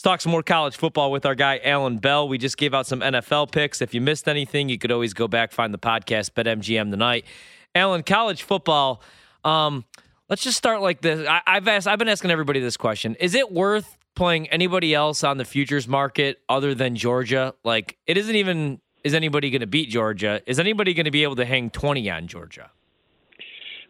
Let's talk some more college football with our guy, Alan Bell. We just gave out some NFL picks. If you missed anything, you could always go back, find the podcast, BetMGM tonight. Alan, college football. Um, let's just start like this. I, I've asked, I've been asking everybody this question: Is it worth playing anybody else on the futures market other than Georgia? Like, it isn't even. Is anybody going to beat Georgia? Is anybody going to be able to hang twenty on Georgia?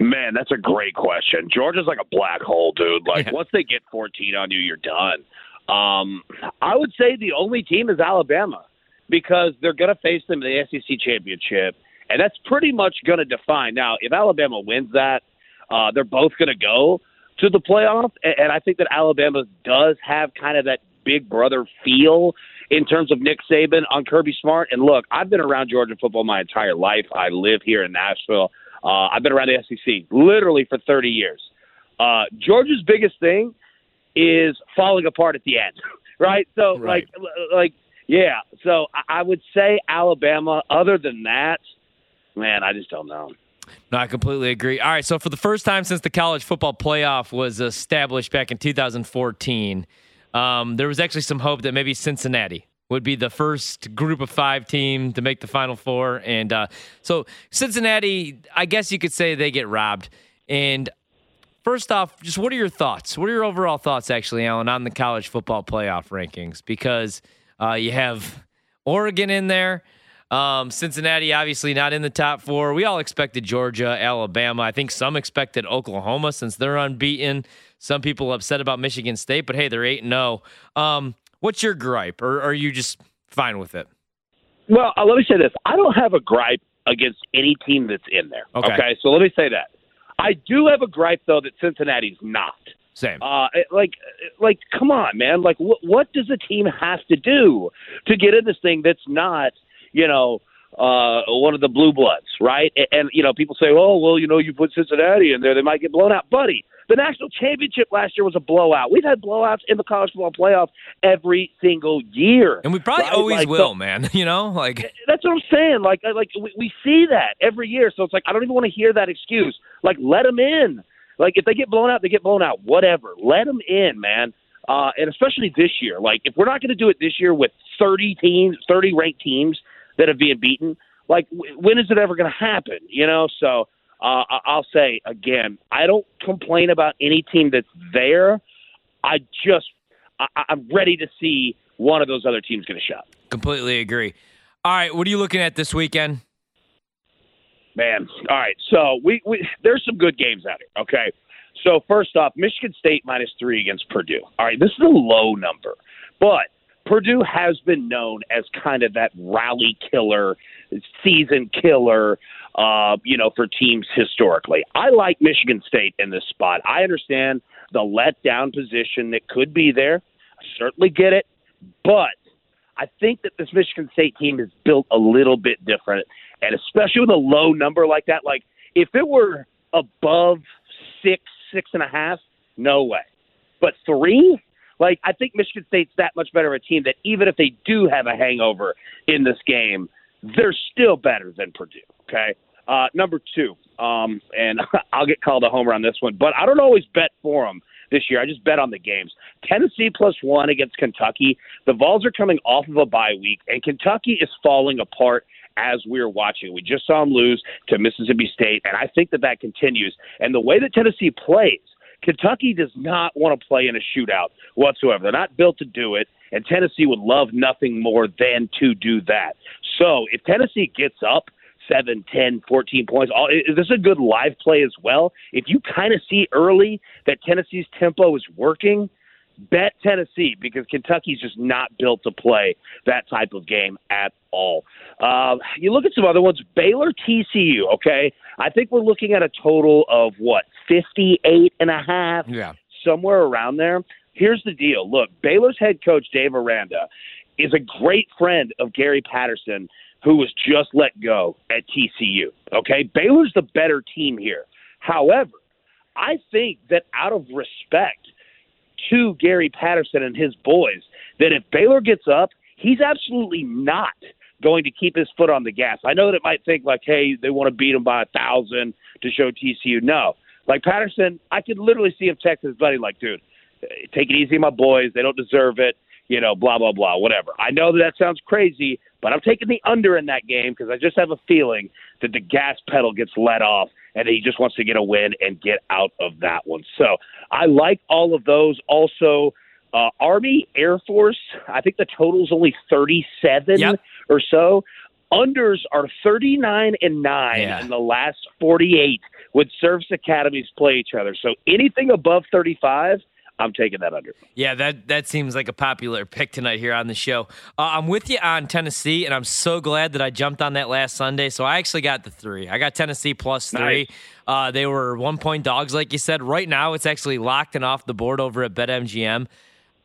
Man, that's a great question. Georgia's like a black hole, dude. Like Yeah. once they get 14 on you, you're done. Um, I would say the only team is Alabama because they're going to face them in the SEC championship, and that's pretty much going to define. Now, if Alabama wins that, uh, they're both going to go to the playoff, and, and I think that Alabama does have kind of that big brother feel in terms of Nick Saban on Kirby Smart. And look, I've been around Georgia football my entire life. I live here in Nashville. Uh, I've been around the SEC literally for 30 years. Uh, Georgia's biggest thing is falling apart at the end, right? So, Right. like, like, yeah. So I- would say Alabama. Other than that, man, I just don't know. No, I completely agree. All right, so for the first time since the college football playoff was established back in 2014, um, there was actually some hope that maybe Cincinnati would be the first group of five team to make the Final Four, and uh, so Cincinnati, I guess you could say they get robbed. And first off, just what are your thoughts? What are your overall thoughts, actually, Alan, on the college football playoff rankings? Because uh, you have Oregon in there. Um, Cincinnati, obviously not in the top four. We all expected Georgia, Alabama. I think some expected Oklahoma since they're unbeaten. Some people upset about Michigan State, but hey, they're 8 0. Um, what's your gripe, or are you just fine with it? Well, uh, let me say this: I don't have a gripe against any team that's in there. Okay. so let me say that. I do have a gripe though that Cincinnati's not. Same. Uh, like, like, come on, man! Like, what what does a team have to do to get in this thing that's not, you know, uh, one of the blue bloods, right? And, and you know, people say, oh, well, you know, you put Cincinnati in there, they might get blown out, buddy. The national championship last year was a blowout. We've had blowouts in the college football playoff every single year, and we probably right? always Like, will, so- man. You know, like that's what I'm saying. Like, like we, we see that every year. So it's like I don't even want to hear that excuse. Like, let them in. Like, if they get blown out, they get blown out. Whatever. Let them in, man. Uh, and especially this year. Like, if we're not going to do it this year with 30 teams, 30 ranked teams that are being beaten, like, when is it ever going to happen? You know. So uh, I- I'll say again, I don't complain about any team that's there. I just I, I'm ready to see one of those other teams get a shot. completely agree. All right, what are you looking at this weekend? Man, all right. So we, we there's some good games out here. Okay. So first off, Michigan State minus three against Purdue. All right, this is a low number, but Purdue has been known as kind of that rally killer, season killer. Uh, you know, for teams historically, I like Michigan State in this spot. I understand the letdown position that could be there. I certainly get it, but I think that this Michigan State team is built a little bit different, and especially with a low number like that. Like if it were above six, six and a half, no way. But three, like I think Michigan State's that much better of a team that even if they do have a hangover in this game, they're still better than Purdue. Okay. Uh, number two, um, and I'll get called a homer on this one, but I don't always bet for them this year. I just bet on the games. Tennessee plus one against Kentucky. The Vols are coming off of a bye week, and Kentucky is falling apart as we're watching. We just saw them lose to Mississippi State, and I think that that continues. And the way that Tennessee plays, Kentucky does not want to play in a shootout whatsoever. They're not built to do it, and Tennessee would love nothing more than to do that. So if Tennessee gets up, seven, ten, fourteen points. All this is a good live play as well. If you kind of see early that Tennessee's tempo is working, bet Tennessee because Kentucky's just not built to play that type of game at all. Uh, you look at some other ones, Baylor TCU, okay? I think we're looking at a total of what, 58 and a half, Yeah. somewhere around there. Here's the deal. Look, Baylor's head coach Dave Aranda is a great friend of Gary Patterson, who was just let go at TCU. Okay, Baylor's the better team here. However, I think that out of respect to Gary Patterson and his boys, that if Baylor gets up, he's absolutely not going to keep his foot on the gas. I know that it might think like, hey, they want to beat him by a thousand to show TCU. No, like Patterson, I could literally see him text his buddy like, dude, take it easy, my boys. They don't deserve it. you know, blah blah blah, whatever. I know that that sounds crazy, but I'm taking the under in that game because I just have a feeling that the gas pedal gets let off and he just wants to get a win and get out of that one. So I like all of those. Also, uh, Army, Air Force, I think the total's only 37 Yep. or so. Unders are 39 and 9 Yeah. in the last 48 when service academies play each other. So anything above 35, I'm taking that under. Yeah, that that seems like a popular pick tonight here on the show. Uh, I'm with you on Tennessee, and I'm so glad that I jumped on that last Sunday. So I actually got the three. I got Tennessee plus three. Nice. Uh, they were one point dogs, like you said. Right now, it's actually locked and off the board over at BetMGM.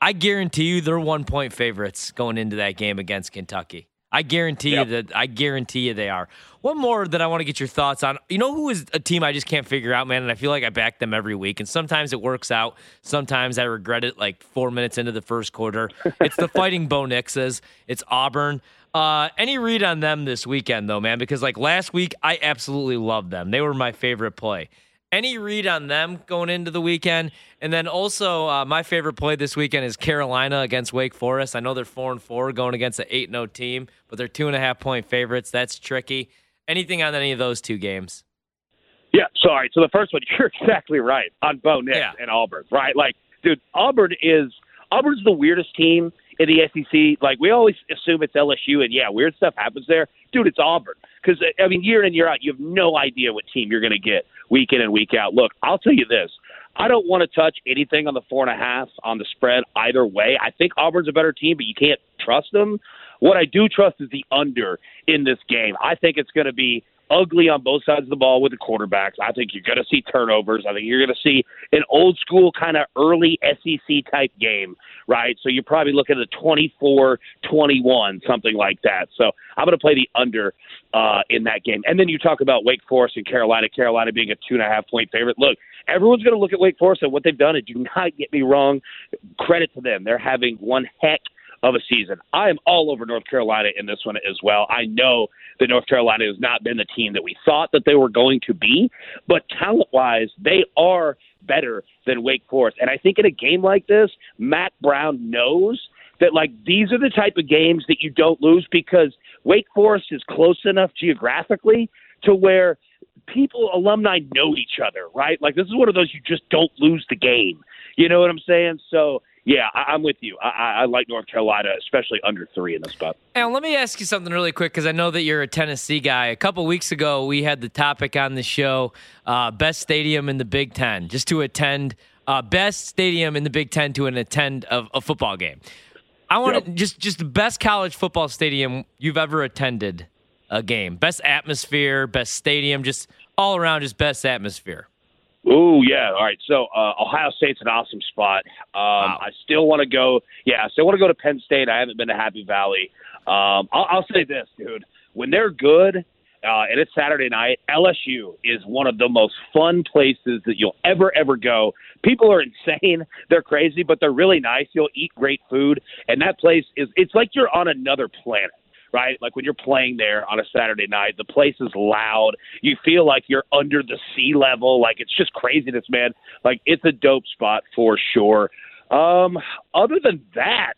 I guarantee you, they're one point favorites going into that game against Kentucky. I guarantee Yep. you that. I guarantee you they are. One more that I want to get your thoughts on. You know who is a team I just can't figure out, man, and I feel like I back them every week. And sometimes it works out. Sometimes I regret it. Like four minutes into the first quarter, it's the Fighting Bo Nixes. It's Auburn. Uh, any read on them this weekend though, man? Because like last week, I absolutely loved them. They were my favorite play. Any read on them going into the weekend? And then also, uh, my favorite play this weekend is Carolina against Wake Forest. I know they're four and four going against an eight zero team, but they're two and a half point favorites. That's tricky. Anything on any of those two games? Yeah, sorry. So the first one, you're exactly right on Bo Nix Yeah. and Auburn, right? Like, dude, Auburn is Auburn's the weirdest team in the SEC. Like, we always assume it's LSU, and yeah, weird stuff happens there. Dude, it's Auburn because uh, I mean, year in year out, you have no idea what team you're going to get week in and week out. Look, I'll tell you this. I don't want to touch anything on the four and a half on the spread either way. I think Auburn's a better team, but you can't trust them. What I do trust is the under in this game. I think it's going to be ugly on both sides of the ball with the quarterbacks. I think you're going to see turnovers. I think you're going to see an old school kind of early SEC type game, right? So you're probably looking at 24 21, something like that. So I'm going to play the under uh, in that game. And then you talk about Wake Forest and Carolina, Carolina being a two and a half point favorite. Look, everyone's going to look at Wake Forest and what they've done. And do not get me wrong, credit to them. They're having one heck of a season. I am all over North Carolina in this one as well. I know that North Carolina has not been the team that we thought that they were going to be, but talent wise, they are better than Wake Forest. And I think in a game like this, Mack Brown knows that like these are the type of games that you don't lose because Wake Forest is close enough geographically to where people alumni know each other, right? Like this is one of those you just don't lose the game. You know what I'm saying? So yeah, I, I'm with you. I, I, like North Carolina, especially under three in this spot. And let me ask you something really quick because I know that you're a Tennessee guy. A couple weeks ago, we had the topic on the show: uh, best stadium in the Big Ten, just to attend. Uh, best stadium in the Big Ten to an attend of a football game. I want to Yep. just just the best college football stadium you've ever attended a game. Best atmosphere, best stadium, just all around, just best atmosphere. Ooh, yeah. All right. So uh, Ohio State's an awesome spot. Um, I still want to go. Yeah, I still want to go to Penn State. I haven't been to Happy Valley. Um, I'll, I'll say this, dude. When they're good, uh, and it's Saturday night, LSU is one of the most fun places that you'll ever, ever go. People are insane. They're crazy, but they're really nice. You'll eat great food. And that place is, it's like you're on another planet right? Like when you're playing there on a Saturday night, the place is loud. You feel like you're under the sea level. Like it's just craziness, man. Like it's a dope spot for sure. Um, other than that,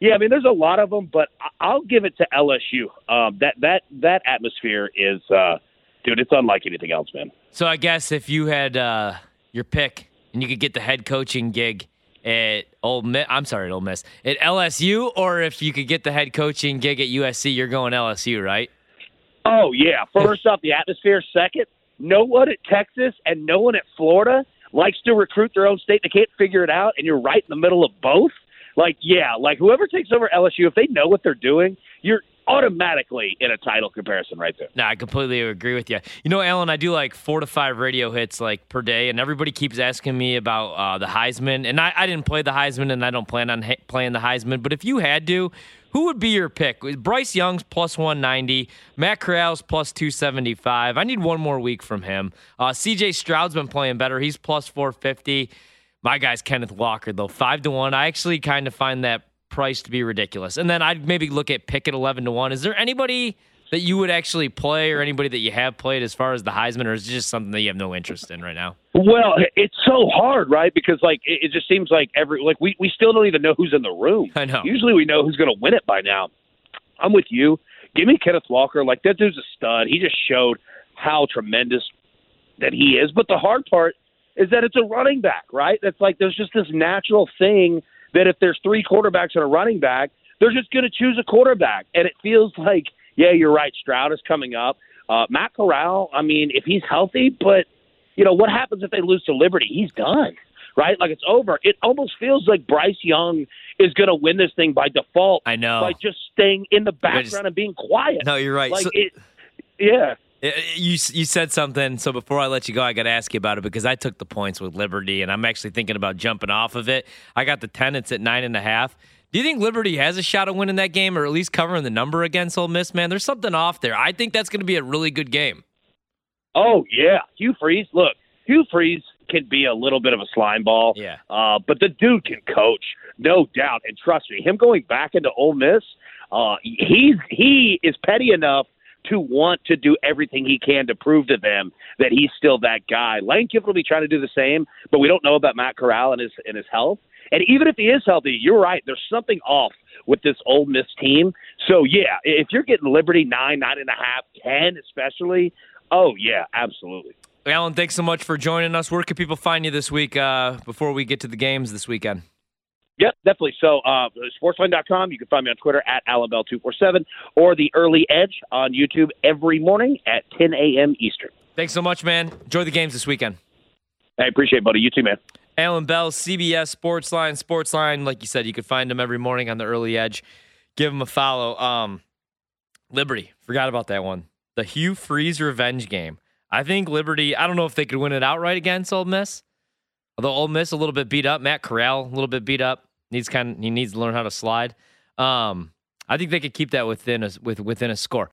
yeah, I mean, there's a lot of them, but I'll give it to LSU. Um, that that that atmosphere is, uh, dude, it's unlike anything else, man. So I guess if you had uh, your pick and you could get the head coaching gig at Ole Miss, I'm sorry, at Ole Miss, at LSU, or if you could get the head coaching gig at USC, you're going LSU, right? Oh yeah. First off, the atmosphere. Second, no one at Texas and no one at Florida likes to recruit their own state. They can't figure it out, and you're right in the middle of both. Like, yeah, like whoever takes over LSU, if they know what they're doing, you're automatically in a title comparison right there. No, I completely agree with you. You know, Alan, I do like four to five radio hits like per day, and everybody keeps asking me about uh, the Heisman. And I, I didn't play the Heisman, and I don't plan on ha- playing the Heisman. But if you had to, who would be your pick? Bryce Young's plus 190, Matt Corral's plus 275. I need one more week from him. Uh, CJ Stroud's been playing better. He's plus 450. My guy's Kenneth Walker, though, five to one. I actually kind of find that price to be ridiculous. And then I'd maybe look at pick Pickett 11 to one. Is there anybody that you would actually play, or anybody that you have played as far as the Heisman, or is it just something that you have no interest in right now? Well, it's so hard, right? Because like it, it just seems like every like we we still don't even know who's in the room. I know. Usually we know who's going to win it by now. I'm with you. Give me Kenneth Walker. Like that dude's a stud. He just showed how tremendous that he is. But the hard part is that it's a running back, right? That's like there's just this natural thing that if there's three quarterbacks and a running back, they're just going to choose a quarterback. And it feels like, yeah, you're right. Stroud is coming up. Uh, Matt Corral, I mean, if he's healthy, but you know what happens if they lose to Liberty? He's done, right? Like it's over. It almost feels like Bryce Young is going to win this thing by default. I know. by just staying in the background just- and being quiet. No, you're right. Like So- it, yeah. Uh, You you said something, so before I let you go, I got to ask you about it because I took the points with Liberty, and I'm actually thinking about jumping off of it. I got the tenants at nine and a half. Do you think Liberty has a shot of winning that game, or at least covering the number against Ole Miss? Man, there's something off there. I think that's going to be a really good game. Oh yeah, Hugh Freeze. Look, Hugh Freeze can be a little bit of a slime ball. Yeah. Uh, but the dude can coach, no doubt. And trust me, him going back into Ole Miss, uh, he's he is petty enough to want to do everything he can to prove to them that he's still that guy. Lane Kiffin will be trying to do the same, but we don't know about Matt Corral and his and his health. And even if he is healthy, you're right. There's something off with this Ole Miss team. So yeah, if you're getting Liberty nine, nine and a half, ten, especially, oh yeah, absolutely. Alan, thanks so much for joining us. Where can people find you this week uh, before we get to the games this weekend? Yep, definitely. So, uh, sportsline.com. You can find me on Twitter at AlanBell247 or The Early Edge on YouTube every morning at 10 a.m. Eastern. Thanks so much, man. Enjoy the games this weekend. I appreciate it, buddy. You too, man. Alan Bell, CBS Sportsline. Sportsline, like you said, you can find him every morning on the early edge. Give him a follow. Um, Liberty, forgot about that one. The Hugh Freeze revenge game. I think Liberty, I don't know if they could win it outright against Ole Miss. Although Ole Miss a little bit beat up. Matt Corral, a little bit beat up. Needs kind of he needs to learn how to slide. Um, I think they could keep that within a with within a score.